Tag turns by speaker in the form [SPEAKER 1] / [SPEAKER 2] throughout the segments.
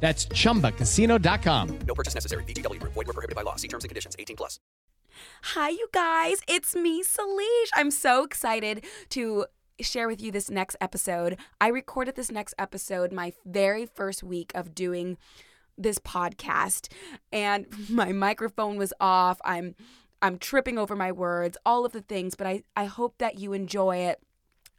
[SPEAKER 1] That's chumbacasino.com.
[SPEAKER 2] No purchase necessary. VGW. Void were prohibited by law. See terms and conditions. 18 plus.
[SPEAKER 3] Hi, you guys. It's me, Salisha. I'm so excited to share with you this next episode. I recorded this next episode my very first week of doing this podcast, and my microphone was off. I'm I'm tripping over my words, all of the things, but I, I hope that you enjoy it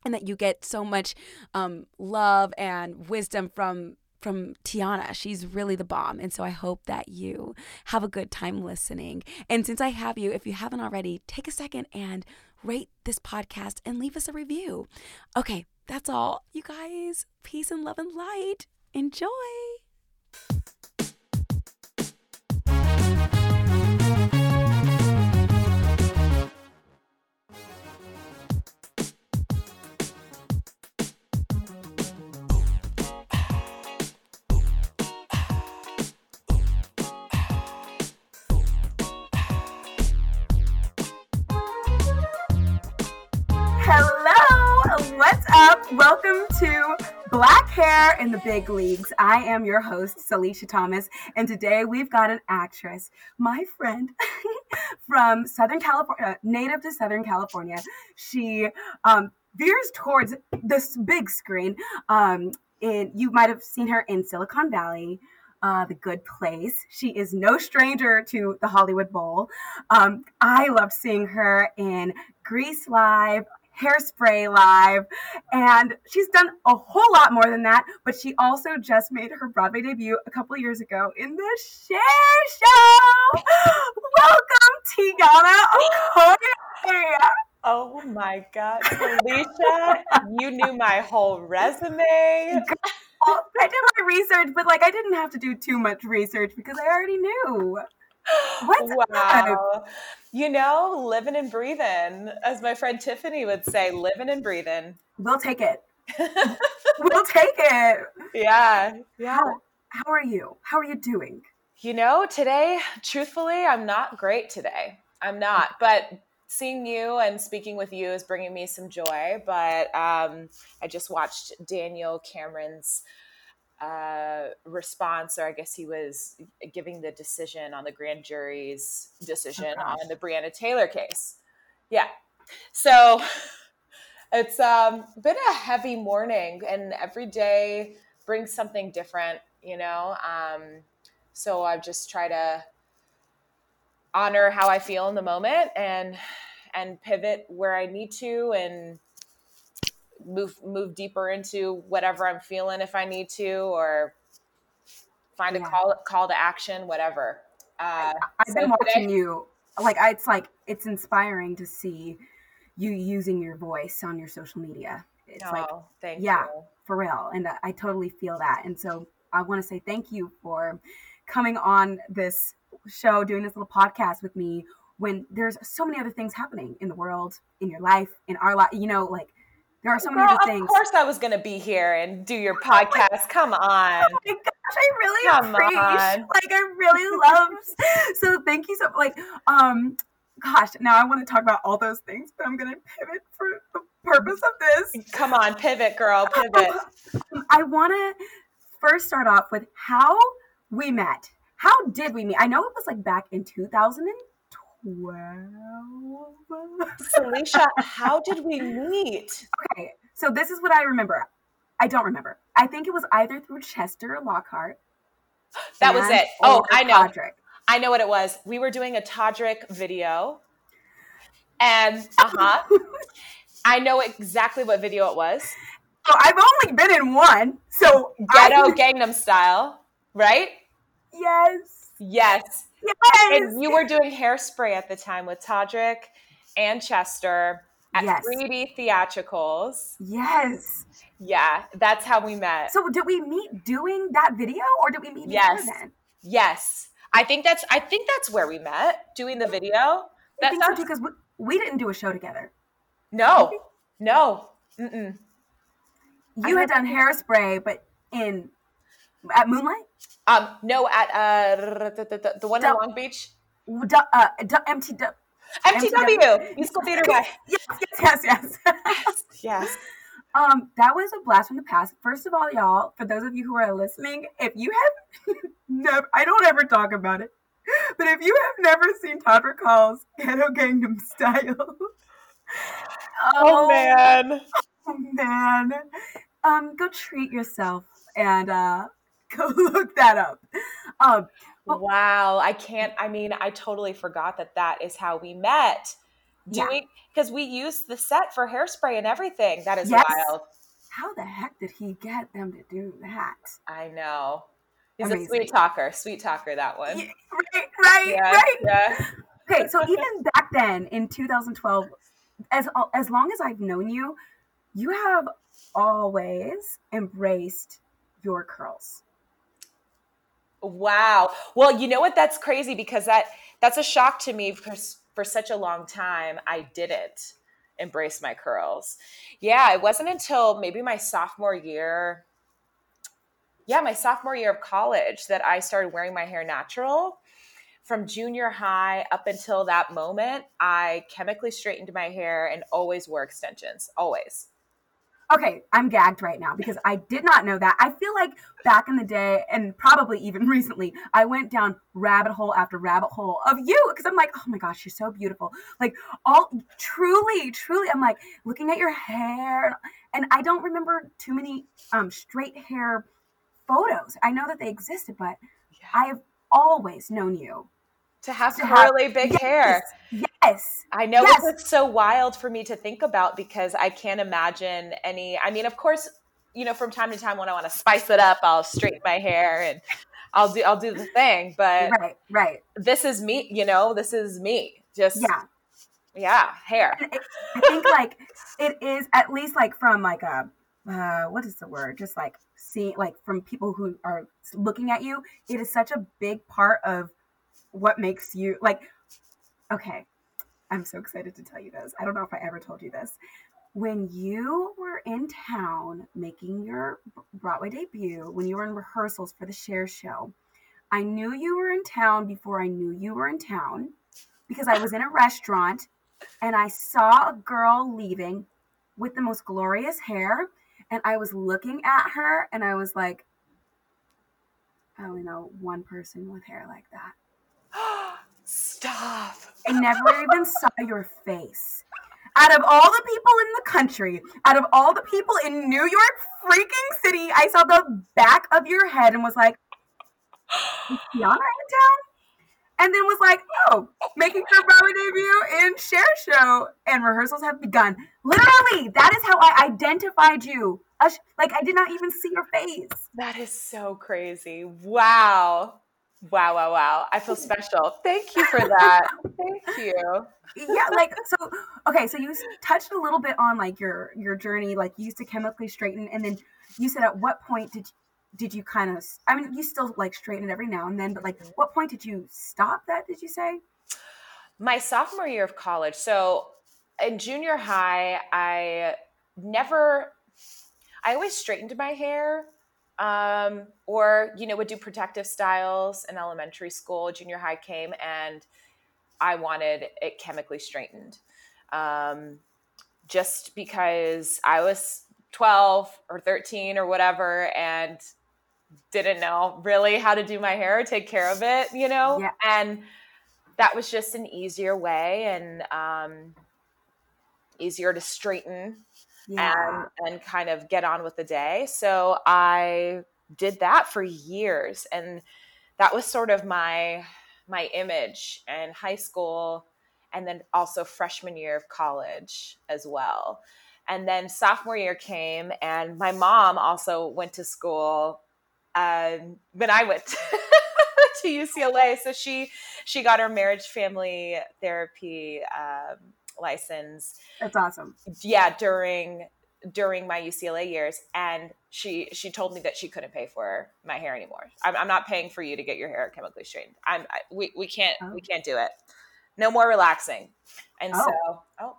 [SPEAKER 3] and that you get so much um, love and wisdom from from Tiana. She's really the bomb. And so I hope that you have a good time listening. And since I have you, if you haven't already, take a second and rate this podcast and leave us a review. Okay, that's all. You guys, peace and love and light. Enjoy. Black Hair in the Big Leagues. I am your host, Salisha Thomas, and today we've got an actress, my friend from Southern California, native to Southern California. She um, veers towards this big screen. Um, in, you might have seen her in Silicon Valley. Uh, the Good Place. She is no stranger to the Hollywood Bowl. Um, I loved seeing her in Grease Live, Hairspray Live, and she's done a whole lot more than that. But she also just made her Broadway debut a couple years ago in the Cher Show. Welcome, Tiana Okoye.
[SPEAKER 4] Oh my God, Salisha, you knew my whole resume.
[SPEAKER 3] I did my research, but like I didn't have to do too much research because I already knew. What's
[SPEAKER 4] wow. You know, living and breathing, as my friend Tiffany would say, living and breathing.
[SPEAKER 3] We'll take it. We'll take it.
[SPEAKER 4] Yeah. Yeah.
[SPEAKER 3] How, how are you? How are you doing?
[SPEAKER 4] You know, today, truthfully, I'm not great today. I'm not, but seeing you and speaking with you is bringing me some joy. But um, I just watched Daniel Cameron's uh, response, or I guess he was giving the decision on the grand jury's decision
[SPEAKER 3] gosh.
[SPEAKER 4] on the Breonna Taylor case. Yeah. So it's um, been a heavy morning, and every day brings something different, you know? Um, so I just try to honor how I feel in the moment and and pivot where I need to and move move deeper into whatever I'm feeling if I need to or find a call call to action whatever. Uh,
[SPEAKER 3] I've been watching
[SPEAKER 4] today-
[SPEAKER 3] you. Like I, it's like it's inspiring to see you using your voice on your social media. It's
[SPEAKER 4] oh,
[SPEAKER 3] like
[SPEAKER 4] thank
[SPEAKER 3] yeah.
[SPEAKER 4] you.
[SPEAKER 3] for real, and I totally feel that. And so I want to say thank you for coming on this show, doing this little podcast with me. When there's so many other things happening in the world, in your life, in our life, you know, like there are so many other things.
[SPEAKER 4] Of course, I was going to be here and do your podcast. Come on.
[SPEAKER 3] Oh my gosh, I really
[SPEAKER 4] Come
[SPEAKER 3] appreciate.
[SPEAKER 4] on.
[SPEAKER 3] Like, I really love. so, thank you so. Like, um, gosh, now I want to talk about all those things, but I'm gonna pivot for the purpose of this.
[SPEAKER 4] Come on, pivot, girl, pivot.
[SPEAKER 3] I want to first start off with how we met. How did we meet? I know it was like back in 2012.
[SPEAKER 4] Salisha, how did we meet?
[SPEAKER 3] okay, so this is what I remember. I don't remember. I think it was either through Chester or Lockhart.
[SPEAKER 4] That was it. Oh, I know.
[SPEAKER 3] Todrick?
[SPEAKER 4] I know what it was. We were doing a Todrick video. And uh-huh. I know exactly what video it was.
[SPEAKER 3] So I've only been in one. So
[SPEAKER 4] Ghetto
[SPEAKER 3] I,
[SPEAKER 4] Gangnam Style, right?
[SPEAKER 3] yes,
[SPEAKER 4] Yes.
[SPEAKER 3] Yes.
[SPEAKER 4] And you were doing hairspray at the time with Todrick and Chester at
[SPEAKER 3] Yes.
[SPEAKER 4] 3D theatricals.
[SPEAKER 3] yes.
[SPEAKER 4] Yeah, that's how we met.
[SPEAKER 3] So did we meet doing that video, or did we meet
[SPEAKER 4] Yes.
[SPEAKER 3] before then?
[SPEAKER 4] yes. I think that's I think that's where we met, doing the video.
[SPEAKER 3] I
[SPEAKER 4] That
[SPEAKER 3] think so
[SPEAKER 4] sounds
[SPEAKER 3] too, because we, we didn't do a show together.
[SPEAKER 4] No. No. Mm-mm.
[SPEAKER 3] You had done hairspray, but in at Moonlight,
[SPEAKER 4] Um, no, at uh the, the, the, one in Long Beach.
[SPEAKER 3] Uh, D- MT. D-
[SPEAKER 4] MTW, musical theater guy.
[SPEAKER 3] yes, yes, yes, yes.
[SPEAKER 4] Yes.
[SPEAKER 3] um, that was a blast from the past. First of all, y'all, for those of you who are listening, if you have never, I don't ever talk about it, but if you have never seen Todrick Hall's Ghetto Gangnam Style,
[SPEAKER 4] Oh, man.
[SPEAKER 3] Oh man. Um, go treat yourself and uh go look that up. Um
[SPEAKER 4] Wow. I can't I mean, I totally forgot that that is how we met. Doing because we used the set for hairspray and everything. That is
[SPEAKER 3] Yes.
[SPEAKER 4] wild.
[SPEAKER 3] how the heck did he get them to do that?
[SPEAKER 4] I know. He's a sweet talker. Sweet talker, that one.
[SPEAKER 3] Yeah, right, right,
[SPEAKER 4] Yeah,
[SPEAKER 3] right.
[SPEAKER 4] yeah.
[SPEAKER 3] Okay, so even back then in 2012, as as long as I've known you, you have always embraced your curls.
[SPEAKER 4] Wow. Well, you know what? That's crazy because that that's a shock to me for for such a long time. I didn't embrace my curls. Yeah, it wasn't until maybe my sophomore year. Yeah, my sophomore year of college that I started wearing my hair natural. From junior high up until that moment, I chemically straightened my hair and always wore extensions. Always.
[SPEAKER 3] Okay, I'm gagged right now because I did not know that. I feel like back in the day, and probably even recently, I went down rabbit hole after rabbit hole of you because I'm like, oh my gosh, you're so beautiful. Like, all truly, truly, I'm like looking at your hair, and I don't remember too many um, straight hair photos. I know that they existed, but I have always known you
[SPEAKER 4] To have
[SPEAKER 3] to have-
[SPEAKER 4] curly big
[SPEAKER 3] Yes,
[SPEAKER 4] hair.
[SPEAKER 3] Yes.
[SPEAKER 4] I know
[SPEAKER 3] Yes.
[SPEAKER 4] it's so wild for me to think about because I can't imagine any. I mean, of course, you know, from time to time when I want to spice it up, I'll straighten my hair and I'll do I'll do the thing. But
[SPEAKER 3] Right, right.
[SPEAKER 4] this is me, you know. This is me. Just
[SPEAKER 3] Yeah.
[SPEAKER 4] yeah, hair.
[SPEAKER 3] It- I think like it is at least like from like a uh, what is the word? Just like seeing like from people who are looking at you, it is such a big part of what makes you like. Okay, I'm so excited to tell you this. I don't know if I ever told you this. When you were in town making your Broadway debut, when you were in rehearsals for the Cher Show, I knew you were in town before I knew you were in town because I was in a restaurant and I saw a girl leaving with the most glorious hair. And I was looking at her and I was like, I only know one person with hair like that.
[SPEAKER 4] Stop.
[SPEAKER 3] I never even saw your face. Out of all the people in the country, out of all the people in New York freaking city, I saw the back of your head and was like, is Tiana in town? And then was like, oh, making her Broadway debut in Cher Show and rehearsals have begun. Literally, that is how I identified you. Like, I did not even see your face.
[SPEAKER 4] That is so crazy. Wow. Wow, wow, wow. I feel special. Thank you for that. Thank you.
[SPEAKER 3] yeah like so okay so you touched a little bit on like your your journey like you used to chemically straighten and then you said at what point did did you kind of i mean you still like straighten it every now and then but like what point did you stop that did you say
[SPEAKER 4] my sophomore year of college so in junior high i never i always straightened my hair um, or you know would do protective styles in elementary school junior high came and i wanted it chemically straightened um, just because i was 12 or 13 or whatever and didn't know really how to do my hair or take care of it you know
[SPEAKER 3] Yeah.
[SPEAKER 4] and that was just an easier way and um, easier to straighten
[SPEAKER 3] yeah
[SPEAKER 4] and and kind of get on with the day. So I did that for years and that was sort of my my image in high school and then also freshman year of college as well. And then sophomore year came, and my mom also went to school um, when I went to UCLA. So she she got her marriage family therapy um, license.
[SPEAKER 3] That's awesome.
[SPEAKER 4] Yeah, during during my UCLA years, and she she told me that she couldn't pay for my hair anymore. I'm, I'm not paying for you to get your hair chemically straightened. I'm I, we we can't
[SPEAKER 3] Oh.
[SPEAKER 4] we can't do it. No more relaxing. And
[SPEAKER 3] Oh.
[SPEAKER 4] so oh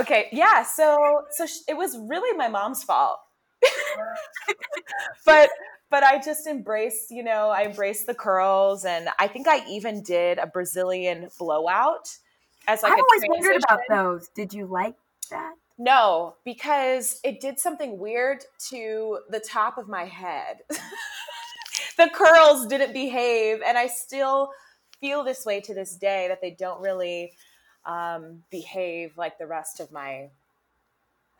[SPEAKER 4] okay yeah so so sh- it was really my mom's fault. but but I just embraced, you know, I embraced the curls, and I think I even did a Brazilian blowout as like
[SPEAKER 3] I've
[SPEAKER 4] a
[SPEAKER 3] always wondered about those. Did you like that?
[SPEAKER 4] No, because it did something weird to the top of my head. the curls didn't behave, and I still feel this way to this day that they don't really um, behave like the rest of my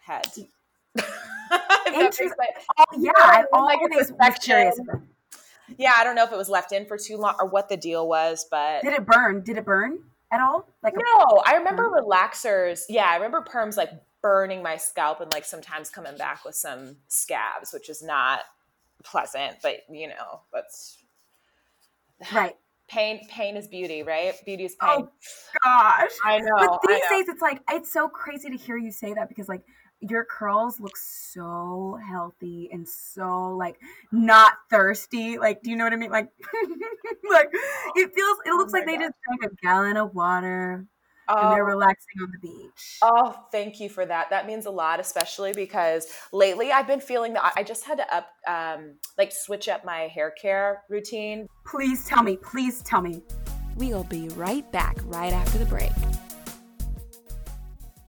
[SPEAKER 4] head. Makes
[SPEAKER 3] Oh yeah, I
[SPEAKER 4] like
[SPEAKER 3] always was curious.
[SPEAKER 4] Yeah, I don't know if it was left in for too long or what the deal was, but
[SPEAKER 3] Did it burn? Did it burn at all? Like
[SPEAKER 4] no, I remember relaxers. Yeah, I remember perms like burning my scalp and like sometimes coming back with some scabs, which is not pleasant, but you know, that's
[SPEAKER 3] right.
[SPEAKER 4] pain. Pain is beauty, right? Beauty is oh pain.
[SPEAKER 3] Oh gosh.
[SPEAKER 4] I know.
[SPEAKER 3] But these
[SPEAKER 4] know.
[SPEAKER 3] days, it's like it's so crazy to hear you say that because like your curls look so healthy and so like not thirsty. Like, do you know what I mean? Like, like it feels. It looks
[SPEAKER 4] Oh
[SPEAKER 3] like
[SPEAKER 4] my
[SPEAKER 3] they just drank a gallon of water
[SPEAKER 4] oh,
[SPEAKER 3] and they're relaxing on the beach.
[SPEAKER 4] Oh, thank you for that. That means a lot, especially because lately I've been feeling that I just had to up, um, like switch up my hair care routine.
[SPEAKER 3] Please tell me. Please tell me.
[SPEAKER 5] We'll be right back right after the break.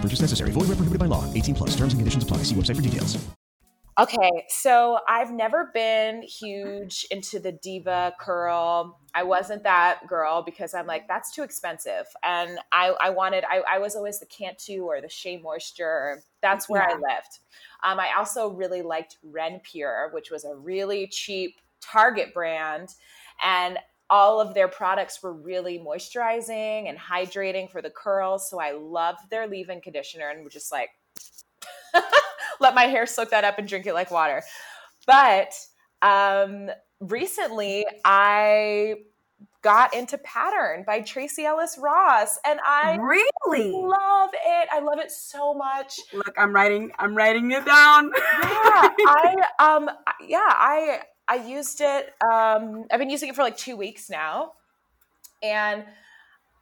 [SPEAKER 6] No purchase necessary. Void where prohibited by law. 18 plus. Terms and conditions apply. See website for details.
[SPEAKER 4] Okay, so I've never been huge into the DevaCurl. I wasn't that girl because I'm like, that's too expensive. And I, I wanted, I, I was always the Cantu or the Shea Moisture. That's where I lived. Um, I also really liked Renpure, which was a really cheap Target brand. And all of their products were really moisturizing and hydrating for the curls. So I loved their leave-in conditioner and was just like, let my hair soak that up and drink it like water. But um, recently, I got into Pattern by Tracee Ellis Ross, and I
[SPEAKER 3] really?
[SPEAKER 4] love it. I love it so much.
[SPEAKER 3] Look, I'm writing. I'm writing it down.
[SPEAKER 4] Yeah, I um, yeah, I I used it. Um, I've been using it for like two weeks now, and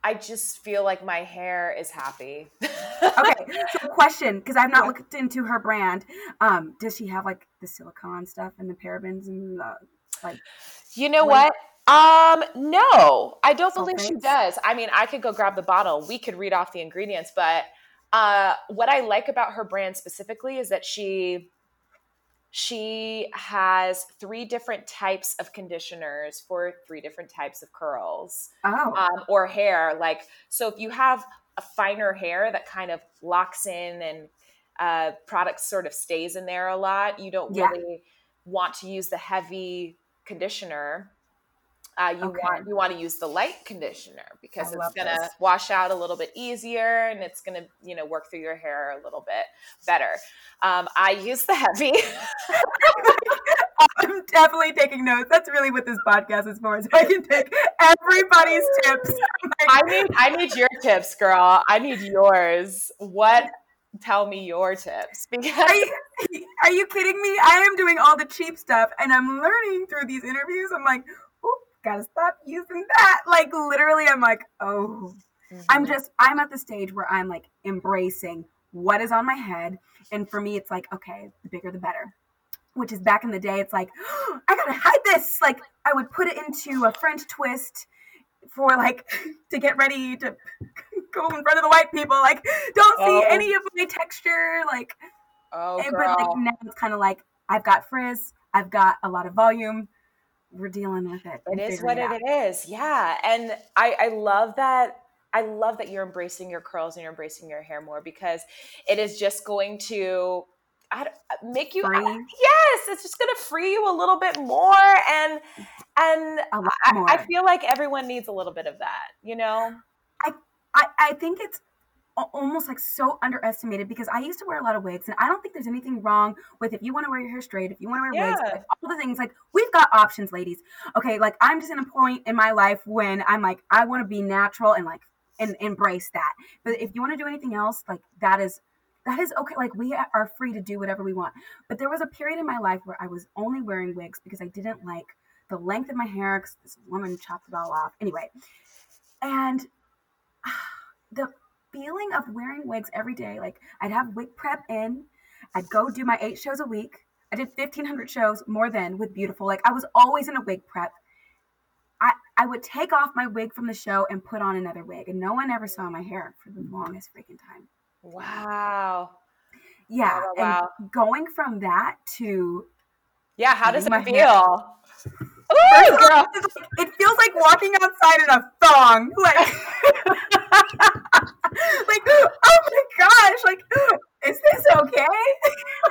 [SPEAKER 4] I just feel like my hair is happy.
[SPEAKER 3] okay, so question, because I've not looked into her brand. Um, does she have like the silicone stuff and the parabens and the like?
[SPEAKER 4] You know
[SPEAKER 3] What?
[SPEAKER 4] Um, no, I don't believe she does. I mean, I could go grab the bottle. We could read off the ingredients, but uh, what I like about her brand specifically is that she she has three different types of conditioners for three different types of curls
[SPEAKER 3] Oh,
[SPEAKER 4] um, or hair. Like, so if you have a finer hair that kind of locks in and uh, product sort of stays in there a lot, you don't
[SPEAKER 3] Yeah.
[SPEAKER 4] really want to use the heavy conditioner. Uh, you
[SPEAKER 3] Okay.
[SPEAKER 4] want you want to use the light conditioner because
[SPEAKER 3] I
[SPEAKER 4] it's gonna
[SPEAKER 3] this.
[SPEAKER 4] wash out a little bit easier and it's gonna you know work through your hair a little bit better. Um, I use the heavy.
[SPEAKER 3] I'm definitely taking notes. That's really what this podcast is for, so I can take everybody's tips.
[SPEAKER 4] I need I need your tips, girl. I need yours. What? Tell me your tips because
[SPEAKER 3] are you, are you kidding me? I am doing all the cheap stuff, and I'm learning through these interviews. I'm like, gotta stop using that. Like literally, I'm like, oh, mm-hmm. I'm just I'm at the stage where I'm like embracing what is on my head, and for me, it's like, okay, the bigger the better which is back in the day, it's like, oh, I gotta hide this. Like, I would put it into a French twist for like to get ready to go in front of the white people. Like, don't see oh. any of my texture. Like,
[SPEAKER 4] oh, and, but
[SPEAKER 3] like now it's kind of like I've got frizz, I've got a lot of volume. We're dealing with it.
[SPEAKER 4] It is what it, it is. Yeah, and I I love that. I love that you're embracing your curls and you're embracing your hair more because it is just going to I, make you I, yes it's just going to free you a little bit more and and I, I, feel like everyone needs a little bit of that you know
[SPEAKER 3] I, I i think it's almost like so underestimated because I used to wear a lot of wigs and I don't think there's anything wrong with if you want to wear your hair straight, if you want to wear yeah. wigs, like all the things like we've got options, ladies. Okay, like I'm just in a point in my life when I'm like I want to be natural and like and embrace that. But if you want to do anything else, like that is that is okay. Like we are free to do whatever we want. But there was a period in my life where I was only wearing wigs because I didn't like the length of my hair because this woman chopped it all off. Anyway, and the feeling of wearing wigs every day, like I'd have wig prep in, I'd go do my eight shows a week. I did 1,500 shows more than with Beautiful. Like I was always in a wig prep. I, I would take off my wig from the show and put on another wig, and no one ever saw my hair for the longest freaking time.
[SPEAKER 4] Wow.
[SPEAKER 3] Yeah. Wow, wow. And going from that to
[SPEAKER 4] Yeah, how does it feel?
[SPEAKER 3] Ooh, girl. It feels like walking outside in a thong. Like like oh my gosh, like is this okay?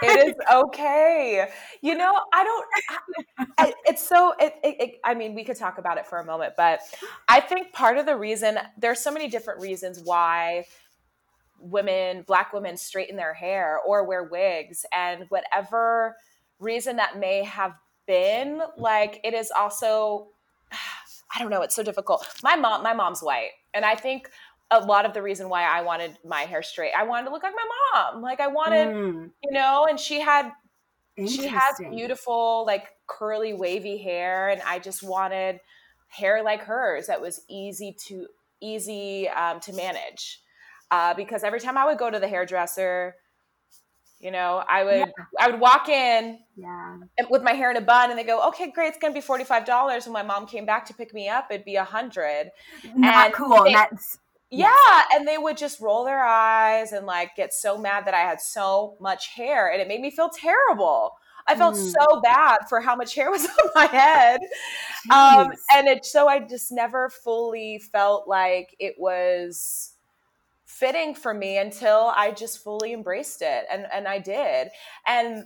[SPEAKER 4] it is okay. You know, I don't. I, it's so. It, it, it, I mean, we could talk about it for a moment, but I think part of the reason there's so many different reasons why women, black women, straighten their hair or wear wigs, and whatever reason that may have been, like it is also, I don't know, it's so difficult. My mom, my mom's white, and I think a lot of the reason why I wanted my hair straight, I wanted to look like my mom. Like I wanted, mm. you know, and she had she has beautiful like curly wavy hair and I just wanted hair like hers that was easy to easy um, to manage uh, because every time I would go to the hairdresser, you know, I would yeah. I would walk in
[SPEAKER 3] yeah.
[SPEAKER 4] with my hair in a bun, and they go, "Okay, great, it's gonna be forty five dollars." When my mom came back to pick me up, it'd be a hundred.
[SPEAKER 3] Not and cool. They, That's
[SPEAKER 4] yeah, and they would just roll their eyes and like get so mad that I had so much hair, and it made me feel terrible. I felt mm. so bad for how much hair was on my head. Um, and it so I just never fully felt like it was fitting for me until I just fully embraced it. And, and I did. And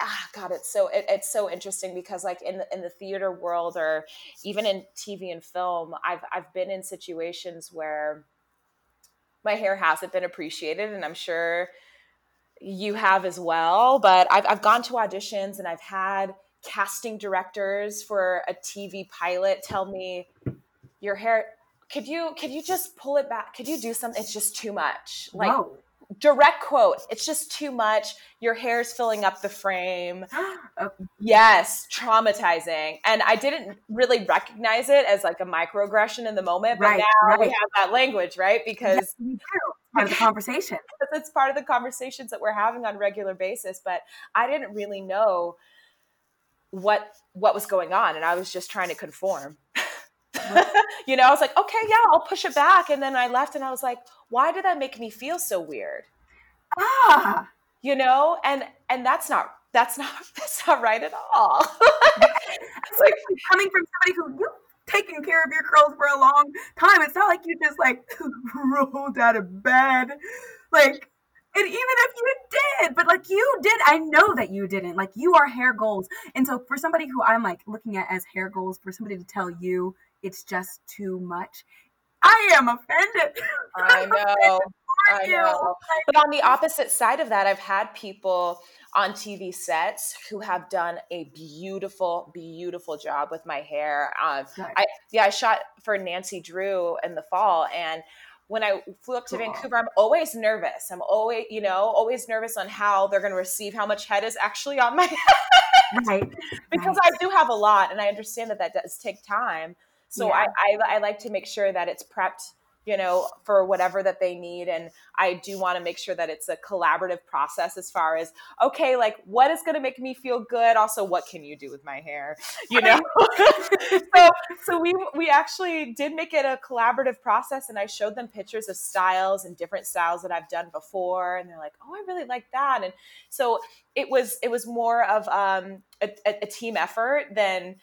[SPEAKER 4] ah, God, it's so, it, it's so interesting because like in the, in the theater world or even in TV and film, I've, I've been in situations where my hair hasn't been appreciated and I'm sure you have as well, but I've, I've gone to auditions and I've had casting directors for a TV pilot tell me your hair could you could you just pull it back? Could you do something? It's just too much. Like. Direct quote, it's just too much. Your hair's filling up the frame. Yes, traumatizing. And I didn't really recognize it as like a microaggression in the moment, but right, now right. we have that language, right? Because
[SPEAKER 3] yes, part of the conversation.
[SPEAKER 4] it's part of the conversations that we're having on a regular basis. But I didn't really know what what was going on and I was just trying to conform. you know, I was like, okay, yeah, I'll push it back. And then I left and I was like, why did that make me feel so weird?
[SPEAKER 3] Ah.
[SPEAKER 4] You know, and and that's not that's not that's not right at all.
[SPEAKER 3] it's like coming from somebody who you taken care of your curls for a long time. It's not like you just like rolled out of bed. Like and even if you did, but like you did, I know that you didn't. Like you are hair goals. And so for somebody who I'm like looking at as hair goals, for somebody to tell you it's just too much. I am offended.
[SPEAKER 4] I know. I know. But on the opposite side of that, I've had people on TV sets who have done a beautiful, beautiful job with my hair. Um, I yeah, I shot for Nancy Drew in the fall, and when I flew up to
[SPEAKER 3] Cool.
[SPEAKER 4] Vancouver, I'm always nervous. I'm always, you know, always nervous on how they're going to receive how much head is actually on my head
[SPEAKER 3] Right.
[SPEAKER 4] because
[SPEAKER 3] right.
[SPEAKER 4] I do have a lot, and I understand that that does take time. So
[SPEAKER 3] Yeah.
[SPEAKER 4] I, I I like to make sure that it's prepped, you know, for whatever that they need, and I do want to make sure that it's a collaborative process as far as okay, like what is going to make me feel good. Also, what can you do with my hair, you know? so so we we actually did make it a collaborative process, and I showed them pictures of styles and different styles that I've done before, and they're like, oh, I really like that, and so it was it was more of um, a, a, a team effort than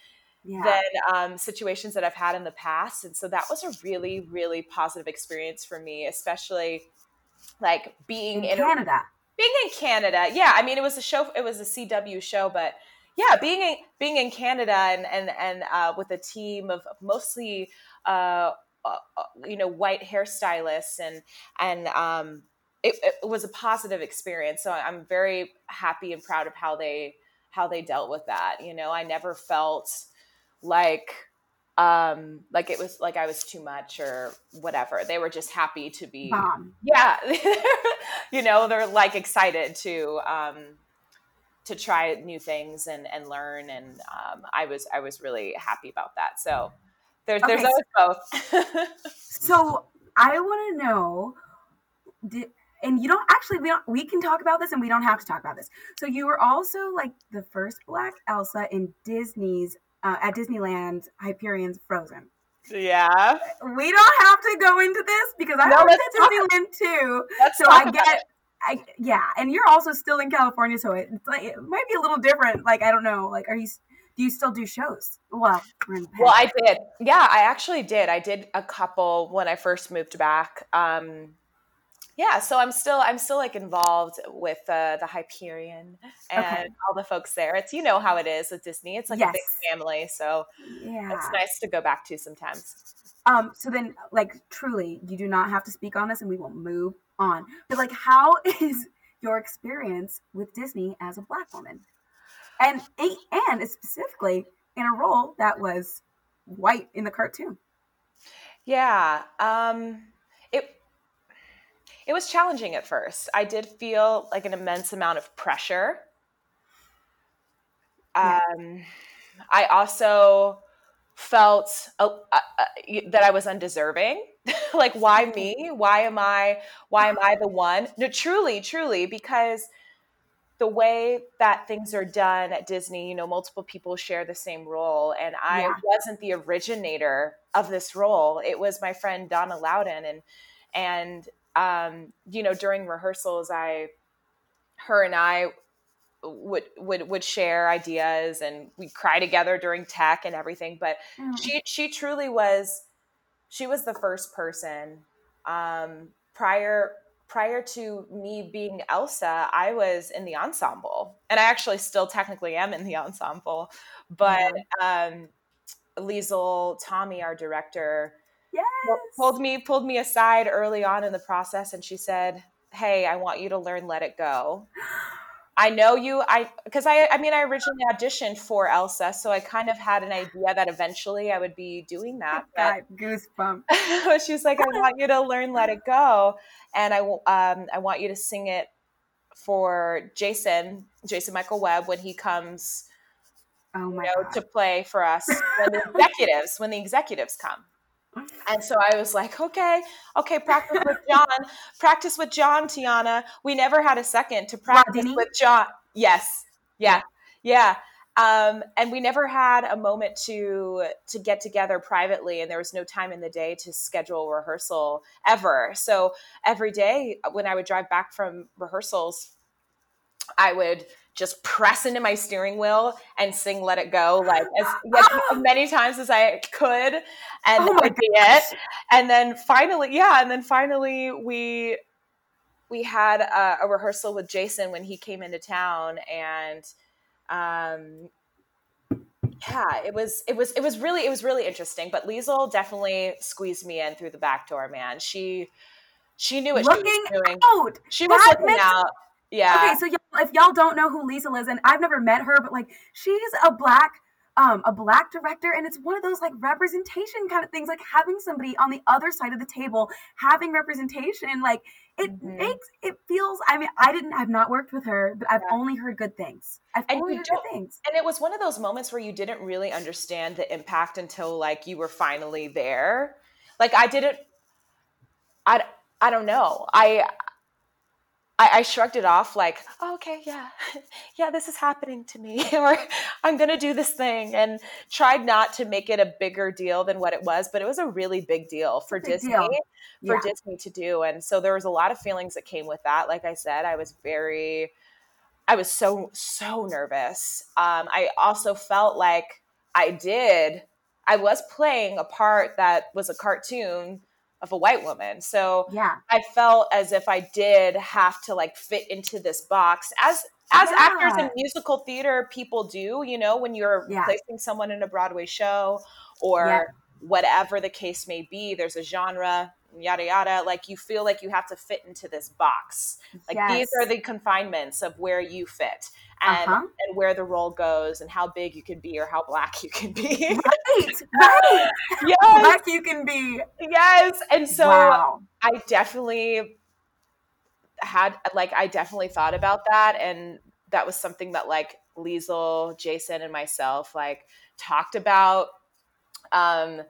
[SPEAKER 3] Yeah.
[SPEAKER 4] than um, situations that I've had in the past. And so that was a really, really positive experience for me, especially like being
[SPEAKER 3] in
[SPEAKER 4] in,
[SPEAKER 3] Canada.
[SPEAKER 4] being in Canada. Yeah, I mean, it was a show. It was a CW show, but yeah, being in being in Canada and and and uh, with a team of mostly uh, uh, you know white hairstylists and and um, it, it was a positive experience. So I'm very happy and proud of how they how they dealt with that. You know, I never felt like um like it was like I was too much or whatever. They were just happy to be
[SPEAKER 3] Bomb.
[SPEAKER 4] yeah you know they're like excited to um to try new things and and learn and um i was i was really happy about that so there's there's
[SPEAKER 3] Okay,
[SPEAKER 4] always both
[SPEAKER 3] So I want to know, did, and you don't actually we don't we can talk about this and we don't have to talk about this. So you were also like the first Black Elsa in Disney's uh, at Disneyland Hyperion's Frozen.
[SPEAKER 4] yeah
[SPEAKER 3] We don't have to go into this because I
[SPEAKER 4] No,
[SPEAKER 3] at
[SPEAKER 4] talk-
[SPEAKER 3] Disneyland too.
[SPEAKER 4] let's
[SPEAKER 3] so I get. I yeah, and you're also still in California, so it, it's like it might be a little different. Like I don't know, like are you do you still do shows? Well, we're in
[SPEAKER 4] well i did yeah i actually did i did a couple when i first moved back um yeah so i'm still i'm still like involved with uh, the hyperion and
[SPEAKER 3] Okay.
[SPEAKER 4] all the folks there it's you know how it is with disney it's like a big family so
[SPEAKER 3] yeah.
[SPEAKER 4] it's nice to go back to sometimes
[SPEAKER 3] Um, so then, like, truly, you do not have to speak on this, and we will move on. But like, how is your experience with Disney as a black woman, and and specifically in a role that was white in the cartoon?
[SPEAKER 4] Yeah. Um, it was challenging at first. I did feel like an immense amount of pressure.
[SPEAKER 3] Yeah.
[SPEAKER 4] Um, I also felt uh, uh, uh, that I was undeserving. like, why me? Why am I? Why am I the one? No, truly, truly, because the way that things are done at Disney, you know, multiple people share the same role, and I
[SPEAKER 3] Yeah.
[SPEAKER 4] wasn't the originator of this role. It was my friend Donna Loudon, and and um, you know, during rehearsals, I, her and I would would would share ideas, and we cry together during tech and everything. But
[SPEAKER 3] Mm.
[SPEAKER 4] she she truly was, she was the first person um, prior prior to me being Elsa, I was in the ensemble, and I actually still technically am in the ensemble. But um, Liesl Tommy, our director,
[SPEAKER 3] Yes.
[SPEAKER 4] pulled me pulled me aside early on in the process, and she said, "Hey, I want you to learn Let It Go." I know you. I because I I mean I originally auditioned for Elsa, so I kind of had an idea that eventually I would be doing that. But
[SPEAKER 3] goosebump.
[SPEAKER 4] she's like, I want you to learn Let It Go, and I um I want you to sing it for Jason, Jason Michael Webb when he comes,
[SPEAKER 3] Oh
[SPEAKER 4] you
[SPEAKER 3] my
[SPEAKER 4] know,
[SPEAKER 3] god.
[SPEAKER 4] to play for us when the executives when the executives come. And so I was like, okay, okay, practice with John, practice with John, Tiana. We never had a second to practice
[SPEAKER 3] Rodney?
[SPEAKER 4] with John. Yes, yeah, yeah. Um, and we never had a moment to to get together privately, and there was no time in the day to schedule rehearsal ever. So every day when I would drive back from rehearsals, I would just press into my steering wheel and sing "Let It Go" like as, as many times as I could, and
[SPEAKER 3] Oh
[SPEAKER 4] that would be it. And then finally, yeah, and then finally we we had a, a rehearsal with Jason when he came into town, and um, yeah, it was it was it was really it was really interesting. But Liesl definitely squeezed me in through the back door, man. She She knew what
[SPEAKER 3] looking
[SPEAKER 4] she was doing.
[SPEAKER 3] out.
[SPEAKER 4] She was
[SPEAKER 3] That
[SPEAKER 4] looking
[SPEAKER 3] makes-
[SPEAKER 4] out. Yeah.
[SPEAKER 3] Okay, so y'all, if y'all don't know who Liesl is, and I've never met her, but like she's a black, um, a black director, and it's one of those like representation kind of things, like having somebody on the other side of the table having representation, like it
[SPEAKER 4] Mhm.
[SPEAKER 3] makes it feels. I mean, I didn't, I've not worked with her, but I've
[SPEAKER 4] Yeah.
[SPEAKER 3] only heard good things. I've
[SPEAKER 4] And
[SPEAKER 3] only
[SPEAKER 4] you
[SPEAKER 3] heard
[SPEAKER 4] don't-
[SPEAKER 3] good things.
[SPEAKER 4] and it was one of those moments where you didn't really understand the impact until like you were finally there like i didn't i i don't know i I, I shrugged it off like, oh, okay, yeah, yeah, this is happening to me, or I'm gonna do this thing, and tried not to make it a bigger deal than what it was, but it was a really big deal for
[SPEAKER 3] big
[SPEAKER 4] Disney
[SPEAKER 3] deal.
[SPEAKER 4] for
[SPEAKER 3] Yeah.
[SPEAKER 4] Disney to do, and so there was a lot of feelings that came with that. Like I said, I was very, I was so so nervous. Um, I also felt like I did, I was playing a part that was a cartoon of a white woman, so
[SPEAKER 3] Yeah,
[SPEAKER 4] I felt as if I did have to like fit into this box. As as actors in musical theater people do, you know, when you're
[SPEAKER 3] Yeah.
[SPEAKER 4] replacing someone in a Broadway show or
[SPEAKER 3] Yeah.
[SPEAKER 4] whatever the case may be, there's a genre, yada yada, like you feel like you have to fit into this box. Like these are the confinements of where you fit and
[SPEAKER 3] Uh-huh.
[SPEAKER 4] and where the role goes and how big you can be or how black you can be.
[SPEAKER 3] right, right.
[SPEAKER 4] yes.
[SPEAKER 3] Black you can be.
[SPEAKER 4] Yes. And so
[SPEAKER 3] wow.
[SPEAKER 4] I definitely had like I definitely thought about that and that was something that like Liesl, Jason and myself like talked about um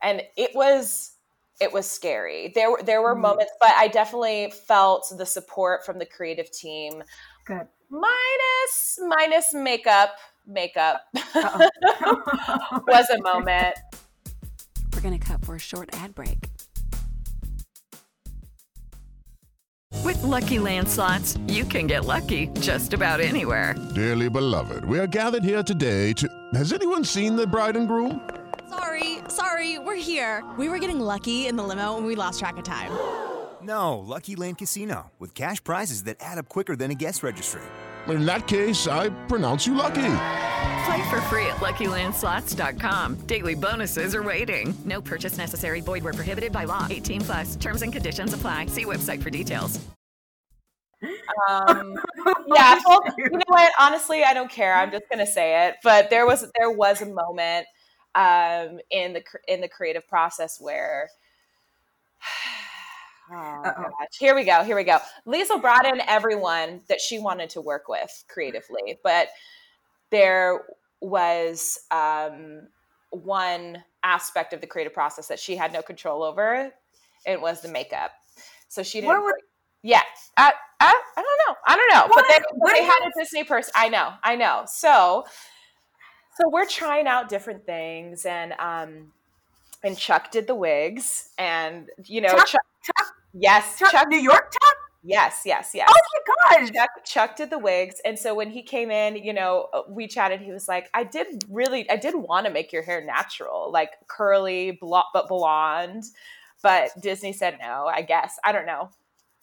[SPEAKER 4] and it was it was scary. There were there were
[SPEAKER 3] Mm.
[SPEAKER 4] moments but I definitely felt the support from the creative team
[SPEAKER 3] Good.
[SPEAKER 4] minus minus makeup makeup was a moment.
[SPEAKER 5] We're going to cut for a short ad break.
[SPEAKER 7] With Lucky Land slots, you can get lucky just about anywhere.
[SPEAKER 8] Dearly beloved, we are gathered here today to. Has anyone seen the bride and groom?
[SPEAKER 9] Sorry, sorry, we're here. We were getting lucky in the limo and we lost track of time.
[SPEAKER 10] No, Lucky Land Casino, with cash prizes that add up quicker than a guest registry.
[SPEAKER 8] In that case, I pronounce you lucky.
[SPEAKER 7] Play for free at LuckyLandSlots.com. Daily bonuses are waiting. No purchase necessary. Void where prohibited by law. 18 plus. Terms and conditions apply. See website for details.
[SPEAKER 4] Um, yeah, well, you know what? Honestly, I don't care. I'm just gonna say it. But there was there was a moment um, in the in the creative process where. Oh gosh. Here we go. Here we go. Liesl brought in everyone that she wanted to work with creatively, but there was um, one aspect of the creative process that she had no control over. It was the makeup. So she didn't.
[SPEAKER 3] Was-
[SPEAKER 4] yeah, I, I, I don't know. I don't know.
[SPEAKER 3] What?
[SPEAKER 4] But they,
[SPEAKER 3] What
[SPEAKER 4] they had a Disney person. I know. I know. So, so we're trying out different things, and um, and Chuck did the wigs, and you know,
[SPEAKER 3] Chuck?
[SPEAKER 4] Chuck,
[SPEAKER 3] Chuck,
[SPEAKER 4] yes,
[SPEAKER 3] Chuck,
[SPEAKER 4] Chuck,
[SPEAKER 3] New York Chuck?
[SPEAKER 4] yes, yes, yes.
[SPEAKER 3] Oh my gosh.
[SPEAKER 4] Chuck, Chuck did the wigs, and so when he came in, you know, uh, we chatted. He was like, "I did really, I did want to make your hair natural, like curly, blo- but blonde." But Disney said no. I guess I don't know,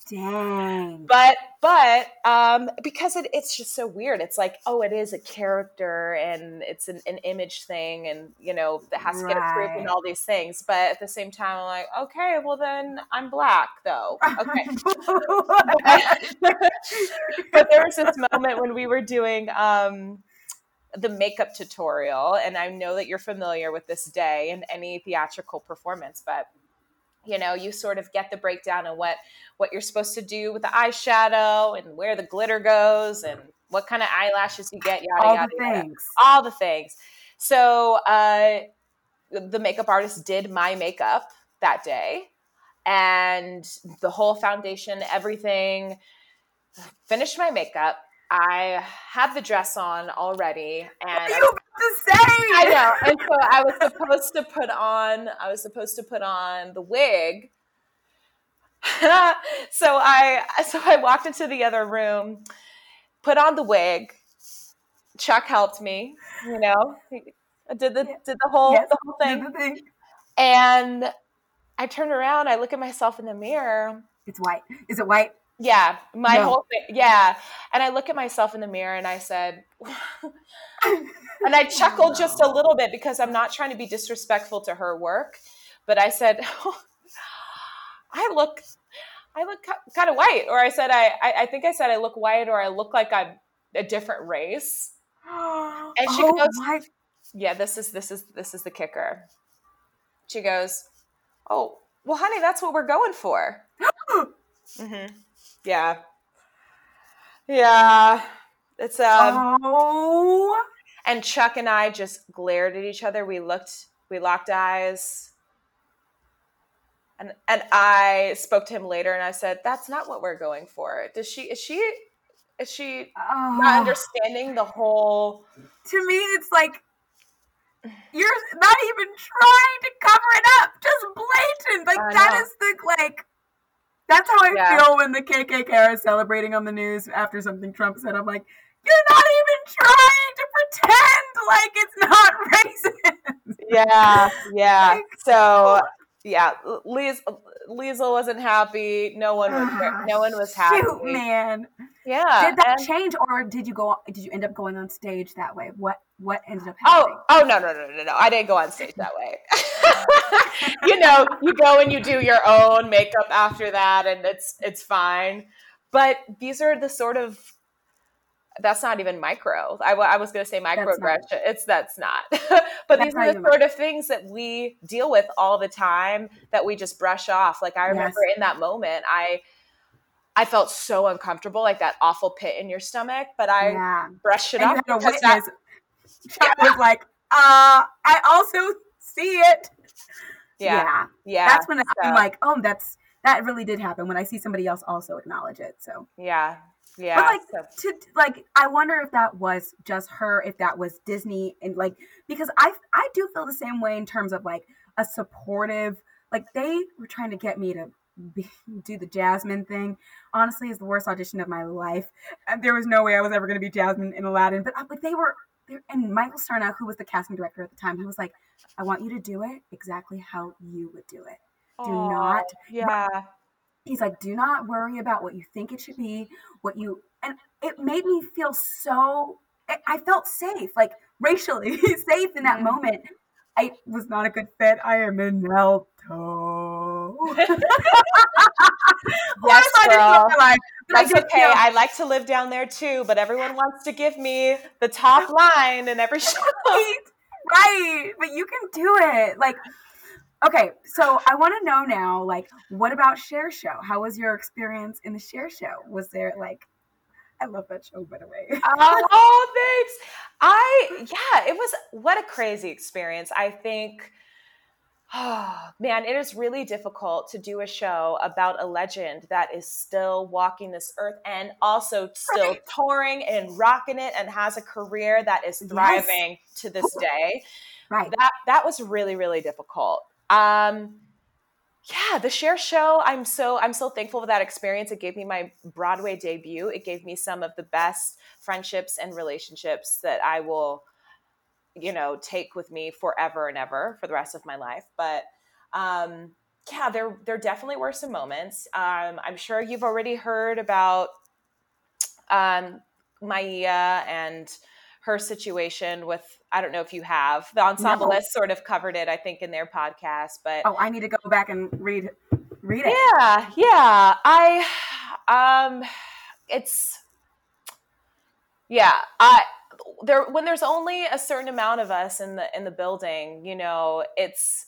[SPEAKER 3] Dang.
[SPEAKER 4] but but um, because it, it's just so weird. It's like, oh, it is a character, and it's an, an image thing, and you know, that has to get approved and all these things. But at the same time, I'm like, okay, well then I'm black though. Okay. but there was this moment when we were doing um, the makeup tutorial, and I know that you're familiar with this day in any theatrical performance, but you know, you sort of get the breakdown of what what you're supposed to do with the eyeshadow and where the glitter goes and what kind of eyelashes you get, yada
[SPEAKER 3] All
[SPEAKER 4] yada,
[SPEAKER 3] the
[SPEAKER 4] yada.
[SPEAKER 3] things.
[SPEAKER 4] all the things. So uh, the makeup artist did my makeup that day, and the whole foundation, everything. Finished my makeup. I had the dress on already, and
[SPEAKER 3] What are you about to say?
[SPEAKER 4] I know. And so I was supposed to put on I was supposed to put on the wig. so I so I walked into the other room, put on the wig. Chuck helped me, you know. He did the did the whole
[SPEAKER 3] Yes,
[SPEAKER 4] the whole thing.
[SPEAKER 3] the thing.
[SPEAKER 4] And I turned around, I look at myself in the mirror.
[SPEAKER 3] It's white. Is it white?
[SPEAKER 4] Yeah, my
[SPEAKER 3] No.
[SPEAKER 4] whole thing. Yeah. And I look at myself in the mirror and I said, and I chuckled just a little bit because I'm not trying to be disrespectful to her work, but I said, I look, I look kind of white, or I said I, I, I think I said I look white, or I look like I'm a different race. And she
[SPEAKER 3] Oh
[SPEAKER 4] goes,
[SPEAKER 3] my-
[SPEAKER 4] "Yeah, this is this is this is the kicker." She goes, "Oh, well, honey, that's what we're going for." hmm Yeah, yeah. It's um.
[SPEAKER 3] Oh.
[SPEAKER 4] And Chuck and I just glared at each other. We looked, we locked eyes. And and I spoke to him later and I said, That's not what we're going for. Does she is she is she
[SPEAKER 3] Oh.
[SPEAKER 4] not understanding the whole
[SPEAKER 3] to me it's like you're not even trying to cover it up just blatant like that is the like that's how i
[SPEAKER 4] Yeah.
[SPEAKER 3] feel when the kkk is celebrating on the news after something trump said i'm like you're not even trying to pretend like it's not racist
[SPEAKER 4] Yeah, yeah. So yeah, Liz Liesl wasn't happy. No one was ah, no one was happy.
[SPEAKER 3] Shoot, man
[SPEAKER 4] Yeah.
[SPEAKER 3] did that
[SPEAKER 4] and-
[SPEAKER 3] change or did you go did you end up going on stage that way what what ended up
[SPEAKER 4] Oh,
[SPEAKER 3] happening
[SPEAKER 4] oh no, no, no, no, no! I didn't go on stage that way. you know, you go and you do your own makeup after that, and it's it's fine. But these are the sort of that's not even micro. I, I was going to say microaggression. It's that's not. but
[SPEAKER 3] That's
[SPEAKER 4] these are the sort of things that we deal with all the time that we just brush off. Like I remember
[SPEAKER 3] Yes.
[SPEAKER 4] in that moment, I I felt so uncomfortable, like that awful pit in your stomach. But I
[SPEAKER 3] yeah
[SPEAKER 4] brushed it
[SPEAKER 3] and
[SPEAKER 4] off
[SPEAKER 3] you had a
[SPEAKER 4] because that-
[SPEAKER 3] was like uh i also see it
[SPEAKER 4] yeah, yeah.
[SPEAKER 3] that's when I'm like, oh, that's that really did happen when I see somebody else also acknowledge it. So,
[SPEAKER 4] Yeah. Yeah.
[SPEAKER 3] but like
[SPEAKER 4] so-
[SPEAKER 3] to like, I wonder if that was just her, if that was Disney, and like because I I do feel the same way in terms of like a supportive, like they were trying to get me to. Be, do the Jasmine thing. Honestly, is the worst audition of my life. And there was no way I was ever going to be Jasmine in Aladdin. But uh, like they were, and Michael Cerna, who was the casting director at the time, he was like, "I want you to do it exactly how you would do it. Do not
[SPEAKER 4] Yeah.
[SPEAKER 3] He's like do not worry about what you think it should be what you and it made me feel so i felt safe like racially safe in that moment i was not a good fit i am in Nelto.
[SPEAKER 4] Yes, girl.
[SPEAKER 3] life, but I
[SPEAKER 4] That's okay. I like to live down there too, but everyone wants to give me the top line in every show.
[SPEAKER 3] right, right but you can do it like okay so i want to know now like what about Cher Show how was your experience in the Cher Show was there like i love that show by the way
[SPEAKER 4] oh, thanks. I yeah, it was what a crazy experience. I think oh man, it is really difficult to do a show about a legend that is still walking this earth and also still touring and rocking it and has a career that is thriving to this day.
[SPEAKER 3] Right.
[SPEAKER 4] That that was really, really difficult. Um yeah, the Cher Show. I'm so I'm so thankful for that experience. It gave me my Broadway debut. It gave me some of the best friendships and relationships that I will, you know, take with me forever and ever for the rest of my life. But um, yeah, there there definitely were some moments. Um, I'm sure you've already heard about um, Maya and her situation with I don't know if you have the ensemble
[SPEAKER 3] No.
[SPEAKER 4] sort of covered it I think in their podcast but
[SPEAKER 3] oh i need to go back and read read it
[SPEAKER 4] yeah yeah I um it's yeah I there when there's only a certain amount of us in the in the building you know it's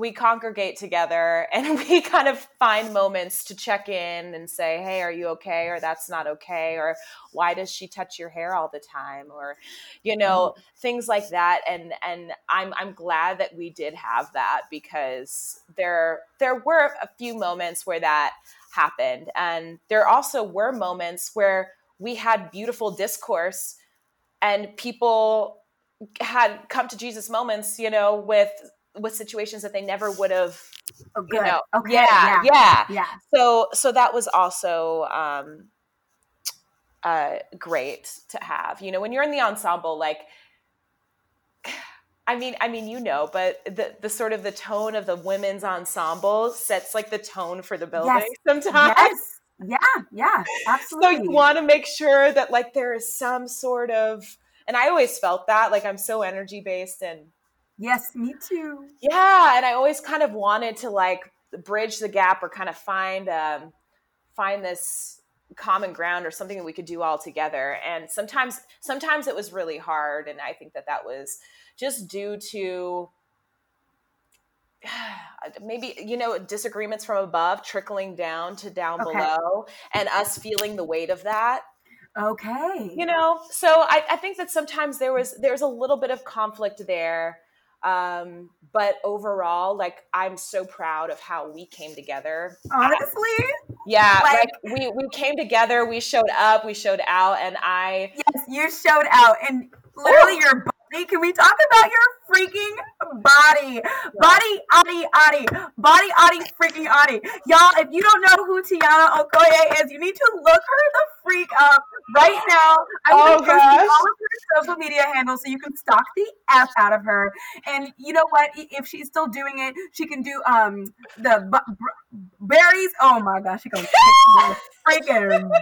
[SPEAKER 4] we congregate together and we kind of find moments to check in and say hey are you okay? or that's not okay or why does she touch your hair all the time? or you know mm-hmm. things like that. And and i'm i'm glad that we did have that because there there were a few moments where that happened. And there also were moments where we had beautiful discourse and people had come to jesus moments you know with with situations that they never would have
[SPEAKER 3] oh,
[SPEAKER 4] you know
[SPEAKER 3] okay
[SPEAKER 4] yeah,
[SPEAKER 3] yeah.
[SPEAKER 4] yeah.
[SPEAKER 3] Yeah.
[SPEAKER 4] So so that was also um uh great to have. You know when you're in the ensemble like i mean i mean you know but the the sort of the tone of the women's ensemble sets like the tone for the building
[SPEAKER 3] Yes.
[SPEAKER 4] sometimes.
[SPEAKER 3] Yes. Yeah. Yeah. Absolutely.
[SPEAKER 4] so you want to make sure that like there is some sort of and i always felt that like i'm so energy based and
[SPEAKER 3] yes me too
[SPEAKER 4] yeah and i always kind of wanted to like bridge the gap or kind of find um, find this common ground or something that we could do all together and sometimes sometimes it was really hard and i think that that was just due to maybe you know disagreements from above trickling down to down
[SPEAKER 3] Okay.
[SPEAKER 4] below and us feeling the weight of that
[SPEAKER 3] Okay.
[SPEAKER 4] you know so I, I think that sometimes there was there's a little bit of conflict there um but overall like i'm so proud of how we came together
[SPEAKER 3] Honestly,
[SPEAKER 4] yeah
[SPEAKER 3] Like-
[SPEAKER 4] like, we we came together we showed up we showed out and i
[SPEAKER 3] yes, you showed out, and literally your body. Can we talk about your freaking body? Body, Adi, Adi, body, Adi, freaking Adi. Y'all, if you don't know who Tiana Okoye is, you need to look her the freak up right now. I'm
[SPEAKER 4] Oh,
[SPEAKER 3] gonna post all of her social media handles so you can stalk the f out of her. And you know what? If she's still doing it, she can do um the bu- br- Barry's. Oh my gosh, she goes freaking.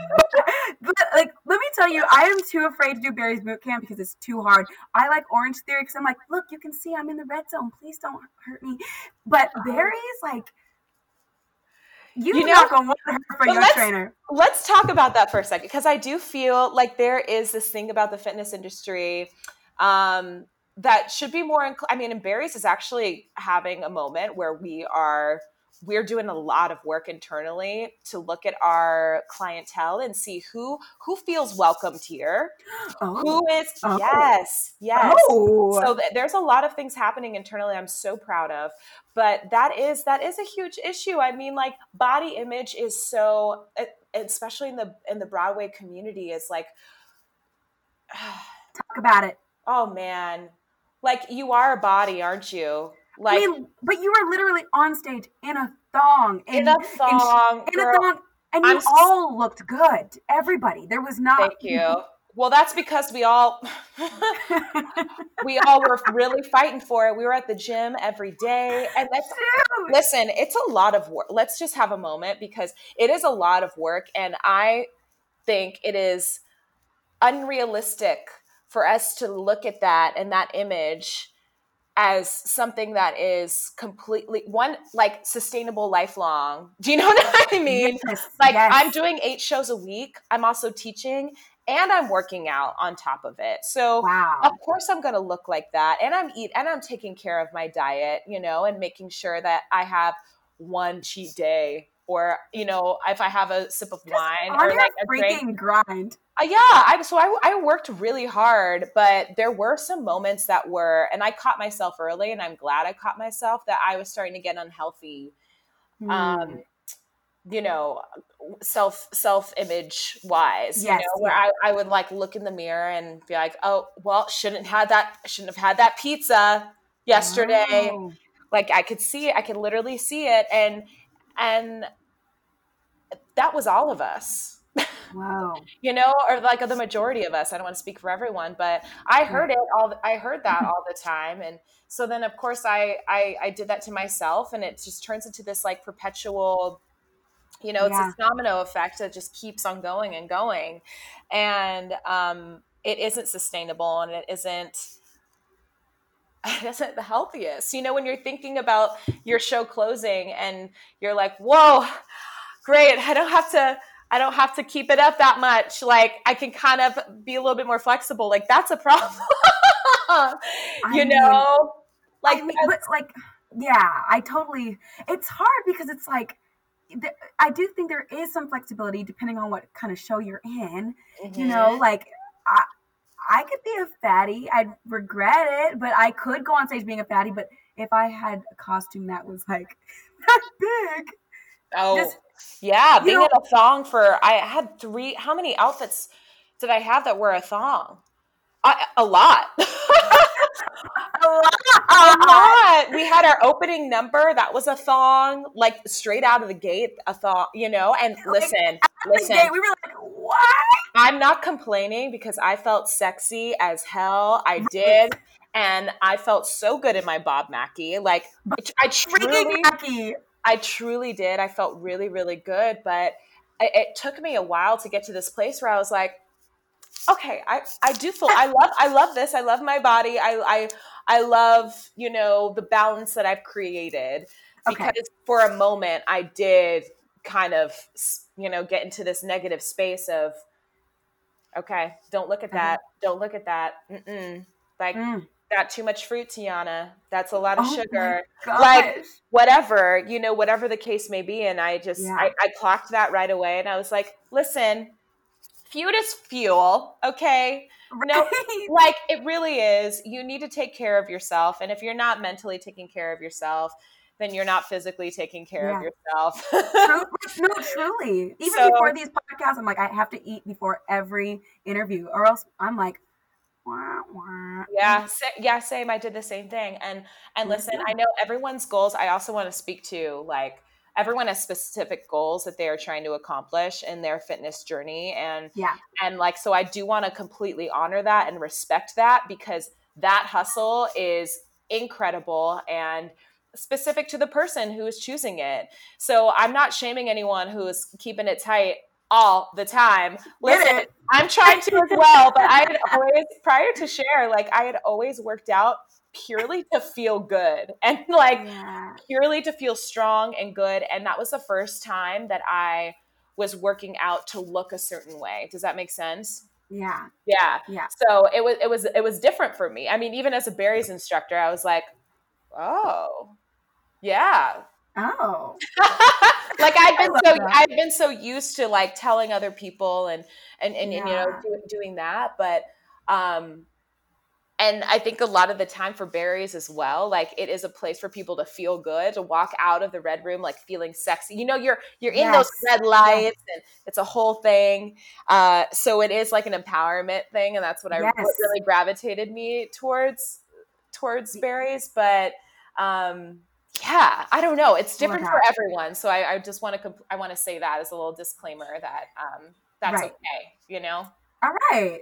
[SPEAKER 3] But, like, let me tell you, I am too afraid to do Barry's boot camp because it's too hard. I like Orange Theory because I'm like, look, you can see I'm in the red zone. Please don't hurt me. But Barry's like, you,
[SPEAKER 4] You know-
[SPEAKER 3] not gonna want her for your
[SPEAKER 4] let's-
[SPEAKER 3] trainer.
[SPEAKER 4] let's talk about that for a second because I do feel like there is this thing about the fitness industry um, that should be more. Inc- I mean, and Barry's is actually having a moment where we are we're doing a lot of work internally to look at our clientele and see who who feels welcomed here who oh. is
[SPEAKER 3] Oh.
[SPEAKER 4] yes yes
[SPEAKER 3] Oh.
[SPEAKER 4] so th- there's a lot of things happening internally i'm so proud of but that is that is a huge issue i mean like body image is so especially in the in the broadway community is like
[SPEAKER 3] Talk about it.
[SPEAKER 4] oh man like you are a body aren't you like
[SPEAKER 3] I mean, but you were literally on stage in a thong.
[SPEAKER 4] In a
[SPEAKER 3] and-
[SPEAKER 4] thong,
[SPEAKER 3] In, a thong. And you
[SPEAKER 4] I'm
[SPEAKER 3] all looked good. Everybody. There was not.
[SPEAKER 4] Thank you. Well, that's because we all we all were really fighting for it. We were at the gym every day, and that's listen. It's a lot of work. Let's just have a moment because it is a lot of work, and I think it is unrealistic for us to look at that and that image as something that is completely one like sustainable lifelong do you know what i mean
[SPEAKER 3] Yes,
[SPEAKER 4] like
[SPEAKER 3] yes.
[SPEAKER 4] i'm doing eight shows a week i'm also teaching and i'm working out on top of it so
[SPEAKER 3] Wow.
[SPEAKER 4] of course i'm going to look like that and i'm eat and i'm taking care of my diet you know and making sure that i have one cheat day or you know if i have a sip of wine or like a
[SPEAKER 3] freaking
[SPEAKER 4] drink
[SPEAKER 3] grind.
[SPEAKER 4] Uh, yeah, I so I, I worked really hard, but there were some moments that were, and I caught myself early, and I'm glad I caught myself that I was starting to get unhealthy.
[SPEAKER 3] Hmm.
[SPEAKER 4] Um, you know, self self image wise, you
[SPEAKER 3] Yes,
[SPEAKER 4] know, where
[SPEAKER 3] yeah.
[SPEAKER 4] I, I would like look in the mirror and be like, oh, well, shouldn't had that, shouldn't have had that pizza yesterday.
[SPEAKER 3] Oh.
[SPEAKER 4] Like I could see it, I could literally see it, and and that was all of us
[SPEAKER 3] Wow.
[SPEAKER 4] you know or like the majority of us i don't want to speak for everyone but i heard it all i heard that all the time and so then of course I, I i did that to myself and it just turns into this like perpetual you know it's
[SPEAKER 3] Yeah.
[SPEAKER 4] a domino effect that just keeps on going and going and um it isn't sustainable and it isn't it isn't the healthiest you know when you're thinking about your show closing and you're like whoa great i don't have to i don't have to keep it up that much like i can kind of be a little bit more flexible like that's a problem you
[SPEAKER 3] mean-
[SPEAKER 4] know like
[SPEAKER 3] I mean, but like, yeah, I totally. It's hard because it's like, I do think there is some flexibility depending on what kind of show you're in. You know,
[SPEAKER 4] Mhm.
[SPEAKER 3] like I, I could be a fatty. I'd regret it, but I could go on stage being a fatty. But if I had a costume that was like that big,
[SPEAKER 4] Oh,
[SPEAKER 3] Just-
[SPEAKER 4] yeah.
[SPEAKER 3] you
[SPEAKER 4] Being
[SPEAKER 3] know-
[SPEAKER 4] in a thong for, I had three, how many outfits did I have that were a thong? I, a lot.
[SPEAKER 3] a lot.
[SPEAKER 4] a lot. We had our opening number. That was a thong, like straight out of the gate, a thong, you know? And listen, listen.
[SPEAKER 3] Gay, we were like, what?
[SPEAKER 4] I'm not complaining because I felt sexy as hell. I did. And I felt so good in my Bob Mackie. Like, I
[SPEAKER 3] Freaking
[SPEAKER 4] truly,
[SPEAKER 3] Mackie.
[SPEAKER 4] I truly did. I felt really, really good. But it, it took me a while to get to this place where I was like, okay, I, I do feel I love I love this. I love my body. I I I love, you know, the balance that I've created.
[SPEAKER 3] Okay.
[SPEAKER 4] because for a moment I did kind of, you know, get into this negative space of, okay, don't look at
[SPEAKER 3] Uh-huh.
[SPEAKER 4] that. Don't look at that. Mm-mm. Like, got too much fruit, Tiana. That's a lot of.
[SPEAKER 3] Oh
[SPEAKER 4] sugar. Like, whatever, you know, whatever the case may be. And I just,
[SPEAKER 3] Yeah.
[SPEAKER 4] I, I clocked that right away. And I was like, listen, food is fuel, okay? No, like it really is. You need to take care of yourself. And if you're not mentally taking care of yourself, then you're not physically taking care of yourself.
[SPEAKER 3] True, no, truly. Even
[SPEAKER 4] So-
[SPEAKER 3] before these podcasts, I'm like, I have to eat before every interview, or else I'm like.
[SPEAKER 4] Yeah, yeah, same. I did the same thing. And and mm-hmm. listen, I know everyone's goals. I also want to speak to like everyone has specific goals that they are trying to accomplish in their fitness journey and
[SPEAKER 3] Yeah.
[SPEAKER 4] and like so i do want to completely honor that and respect that because that hustle is incredible and specific to the person who is choosing it so i'm not shaming anyone who is keeping it tight all the time. Listen i'm trying to as well but i had always prior to Cher like i had always worked out purely to feel good and like
[SPEAKER 3] Yeah.
[SPEAKER 4] purely to feel strong and good and that was the first time that i was working out to look a certain way. Does that make sense?
[SPEAKER 3] Yeah.
[SPEAKER 4] yeah.
[SPEAKER 3] Yeah.
[SPEAKER 4] so it was it was it was different for me. I mean even as a Barry's instructor i was like oh yeah
[SPEAKER 3] Oh.
[SPEAKER 4] like I've been so
[SPEAKER 3] that.
[SPEAKER 4] I've been so used to like telling other people and and and, and, you know do, doing that, but um, and I think a lot of the time for Barry's as well, like it is a place for people to feel good, to walk out of the red room like feeling sexy. You know, you're you're in those red lights, and it's a whole thing. Uh, so it is like an empowerment thing, and that's what I what really gravitated me towards towards Barry's. But um, yeah, I don't know. It's different for everyone. So I, I just want to comp- I want to say that as a little disclaimer that um, that's
[SPEAKER 3] Right.
[SPEAKER 4] okay. You know.
[SPEAKER 3] All right.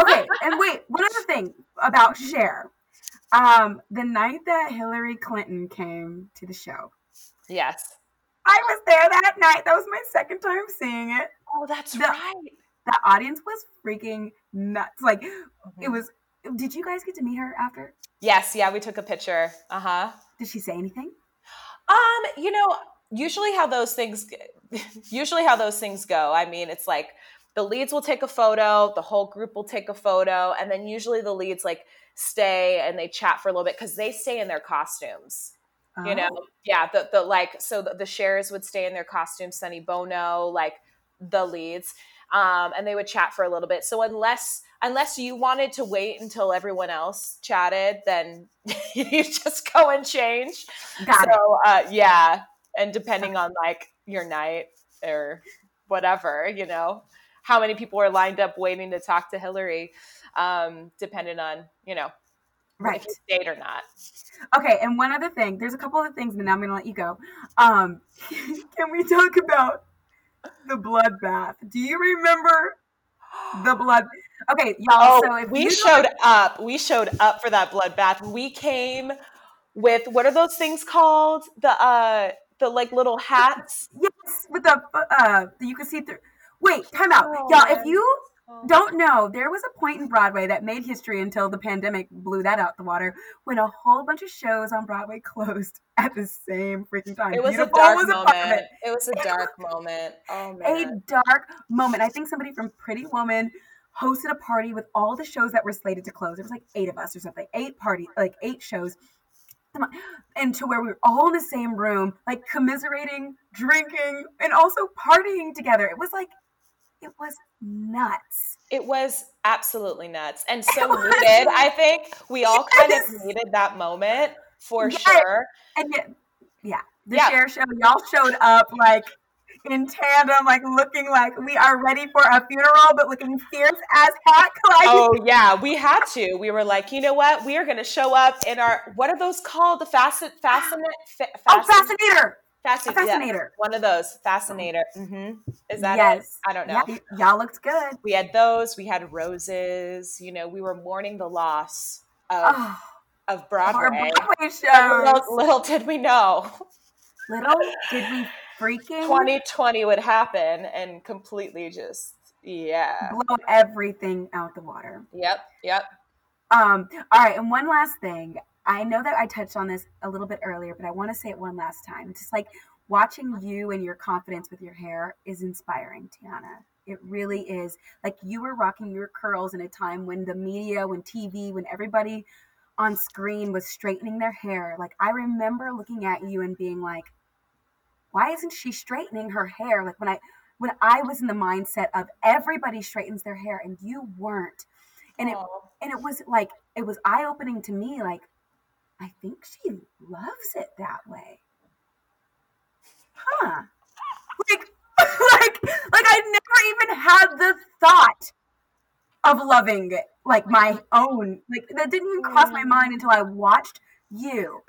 [SPEAKER 3] Okay. and wait, one other thing about Cher. Um, the night that Hillary Clinton came to the show,
[SPEAKER 4] Yes.
[SPEAKER 3] I was there that night. That was my second time seeing it.
[SPEAKER 4] Oh, that's
[SPEAKER 3] The-
[SPEAKER 4] right.
[SPEAKER 3] The audience was freaking nuts. Like,
[SPEAKER 4] Mm-hmm.
[SPEAKER 3] it was. Did you guys get to meet her after?
[SPEAKER 4] Yes. Yeah. We took a picture. Uh huh.
[SPEAKER 3] Did she say anything?
[SPEAKER 4] Um, you know, usually how those things usually how those things go. I mean, it's like the leads will take a photo, the whole group will take a photo, and then usually the leads like stay and they chat for a little bit because they stay in their costumes. You know,
[SPEAKER 3] Oh.
[SPEAKER 4] yeah, the the like so the, the Chers would stay in their costumes, Sonny Bono, like the leads. Um, and they would chat for a little bit. So unless unless you wanted to wait until everyone else chatted, then you just go and change.
[SPEAKER 3] Got
[SPEAKER 4] so uh, yeah, and depending on like your night or whatever, you know, how many people are lined up waiting to talk to Hillary, um, depending on you know
[SPEAKER 3] Right.
[SPEAKER 4] if you stayed or not.
[SPEAKER 3] Okay, and one other thing. There's a couple of things, and then I'm gonna let you go. Um, can we talk about the bloodbath? Do you remember the blood? Okay, y'all.
[SPEAKER 4] Oh,
[SPEAKER 3] so if
[SPEAKER 4] we showed up. We showed up for that bloodbath. We came with what are those things called? The uh the like little hats.
[SPEAKER 3] Yes, with the uh, you can see through. Wait, time out,
[SPEAKER 4] Oh,
[SPEAKER 3] y'all. If
[SPEAKER 4] man.
[SPEAKER 3] you don't know, there was a point in Broadway that made history until the pandemic blew that out the water when a whole bunch of shows on Broadway closed at the same freaking time.
[SPEAKER 4] It was
[SPEAKER 3] Beautiful
[SPEAKER 4] a dark
[SPEAKER 3] was
[SPEAKER 4] moment.
[SPEAKER 3] it.
[SPEAKER 4] It was a dark moment. Oh
[SPEAKER 3] a dark moment. I think somebody from Pretty Woman hosted a party with all the shows that were slated to close. There was like eight of us or something, eight party, like eight shows. And to where we were all in the same room, like commiserating, drinking, and also partying together. It was like, it was nuts.
[SPEAKER 4] It was absolutely nuts and so needed. I think we all kind of needed that moment for
[SPEAKER 3] Yes.
[SPEAKER 4] sure.
[SPEAKER 3] And yet, yeah, the
[SPEAKER 4] Yeah.
[SPEAKER 3] Cher Show, y'all showed up like in tandem, like looking like we are ready for a funeral, but looking fierce as heck. Like,
[SPEAKER 4] Oh yeah, we had to. We were like, you know what? We are going to show up in our what are those called? The facet, fascinate, fa-
[SPEAKER 3] oh, fascinator.
[SPEAKER 4] Fascin-
[SPEAKER 3] fascinator.
[SPEAKER 4] yeah, one of those. Fascinator. hmm Is that
[SPEAKER 3] yes.
[SPEAKER 4] it? I don't know.
[SPEAKER 3] Yeah, y- y'all looked good.
[SPEAKER 4] We had those. We had roses. You know, we were mourning the loss of
[SPEAKER 3] Oh,
[SPEAKER 4] of
[SPEAKER 3] our
[SPEAKER 4] Broadway.
[SPEAKER 3] Broadway shows.
[SPEAKER 4] Little, little did we know,
[SPEAKER 3] Little did we freaking
[SPEAKER 4] 2020 would happen and completely just yeah.
[SPEAKER 3] blow everything out the water.
[SPEAKER 4] Yep. Yep.
[SPEAKER 3] Um, all right, and one last thing. I know that I touched on this a little bit earlier, but I want to say it one last time. It's just like watching you and your confidence with your hair is inspiring, Tiana. It really is. Like you were rocking your curls in a time when the media, when TV, when everybody on screen was straightening their hair. Like I remember looking at you and being like, why isn't she straightening her hair? Like when I when I was in the mindset of everybody straightens their hair and you weren't. And it and it was like it was eye opening to me like I think she loves it that way. Huh. Like like like I never even had the thought of loving like my own like that didn't even cross my mm. mind until I watched you.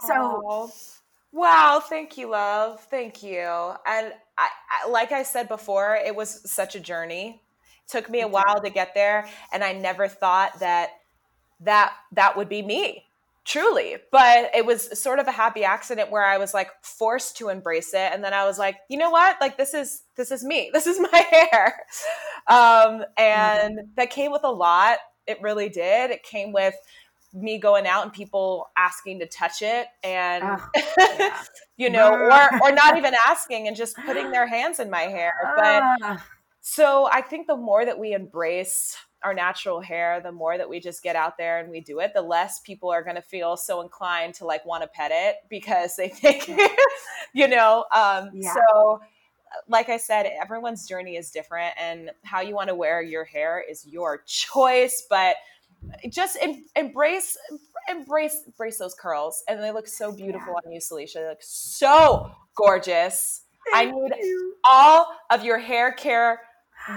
[SPEAKER 3] So
[SPEAKER 4] Aw. Wow, thank you, love. Thank you. And I, I like I said before, it was such a journey. It took me a while to get there, and I never thought that that that would be me. Truly. But it was sort of a happy accident where I was like forced to embrace it. And then I was like, you know what? Like this is this is me. This is my hair. Um, and that came with a lot. It really did. It came with me going out and people asking to touch it and you know or or not even asking and just putting their hands in my hair. But so i think the more that we embrace our natural hair the more that we just get out there and we do it the less people are going to feel so inclined to like want to pet it because they think you know um
[SPEAKER 3] Yeah.
[SPEAKER 4] so like I said, everyone's journey is different, and how you want to wear your hair is your choice. But just em- embrace, embrace, embrace those curls, and they look so beautiful on you, Salisha. They look so gorgeous. I need all of your hair care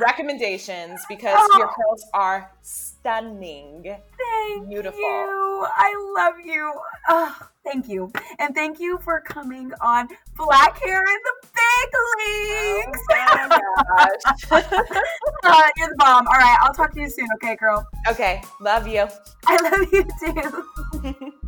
[SPEAKER 4] recommendations because your
[SPEAKER 3] Oh.
[SPEAKER 4] curls are stunning,
[SPEAKER 3] Thank
[SPEAKER 4] beautiful.
[SPEAKER 3] you. I love you. Oh, thank you. And thank you for coming on Black Hair in the Big Leagues. Uh, you're the bomb. All right, I'll talk to you soon, okay, girl?
[SPEAKER 4] Okay, love you.
[SPEAKER 3] I love you too.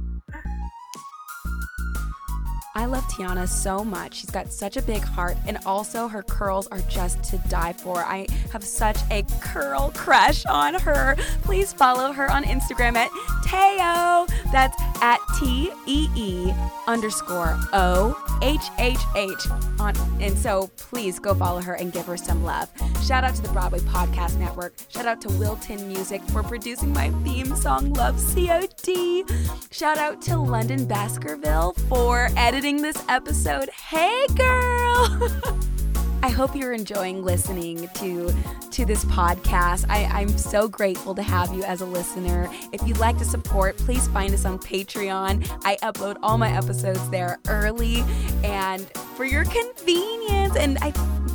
[SPEAKER 5] I love Tiana so much. She's got such a big heart, and also her curls are just to die for. I have such a curl crush on her. Please follow her on Instagram at Teo. That's at T E E underscore O H H H. On and so please go follow her and give her some love. Shout out to the Broadway Podcast Network. Shout out to Wilton Music for producing my theme song Love COD. Shout out to London Baskerville for editing this episode. Hey girl! I hope you're enjoying listening to to this podcast. I, I'm so grateful to have you as a listener. If you'd like to support, please find us on Patreon. I upload all my episodes there early and for your convenience. And I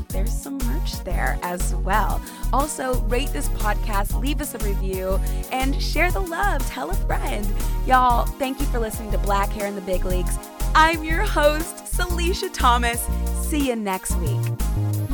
[SPEAKER 5] there's some merch there as well. Also, rate this podcast, leave us a review, and share the love. Tell a friend. Y'all, thank you for listening to Black Hair in the Big Leagues. I'm your host, Salisha Thomas. See you next week.